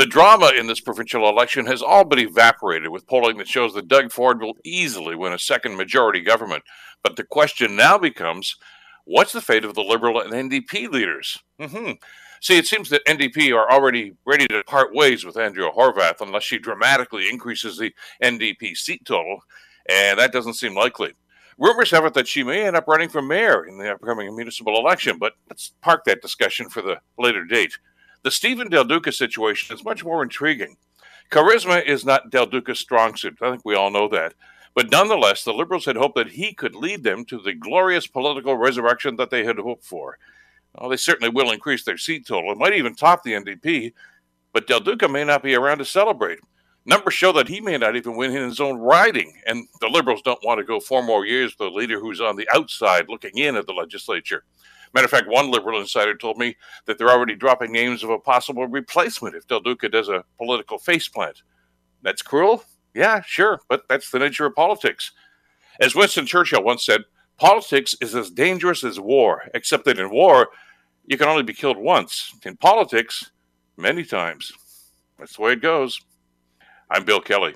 The drama in this provincial election has all but evaporated with polling that shows that Doug Ford will easily win a second majority government. But the question now becomes what's the fate of the Liberal and NDP leaders? Mm-hmm. See, it seems that NDP are already ready to part ways with Andrea Horwath unless she dramatically increases the NDP seat total, and that doesn't seem likely. Rumors have it that she may end up running for mayor in the upcoming municipal election, but let's park that discussion for the later date. The Stephen Del Duca situation is much more intriguing. Charisma is not Del Duca's strong suit. I think we all know that. But nonetheless, the Liberals had hoped that he could lead them to the glorious political resurrection that they had hoped for. Well, they certainly will increase their seat total. It might even top the NDP, but Del Duca may not be around to celebrate. Numbers show that he may not even win in his own riding, and the Liberals don't want to go four more years with a leader who's on the outside looking in at the legislature. Matter of fact, one Liberal insider told me that they're already dropping names of a possible replacement if Del Duca does a political faceplant. That's cruel? Yeah, sure, but that's the nature of politics. As Winston Churchill once said, Politics is as dangerous as war, except that in war, you can only be killed once. In politics, many times. That's the way it goes. I'm Bill Kelly.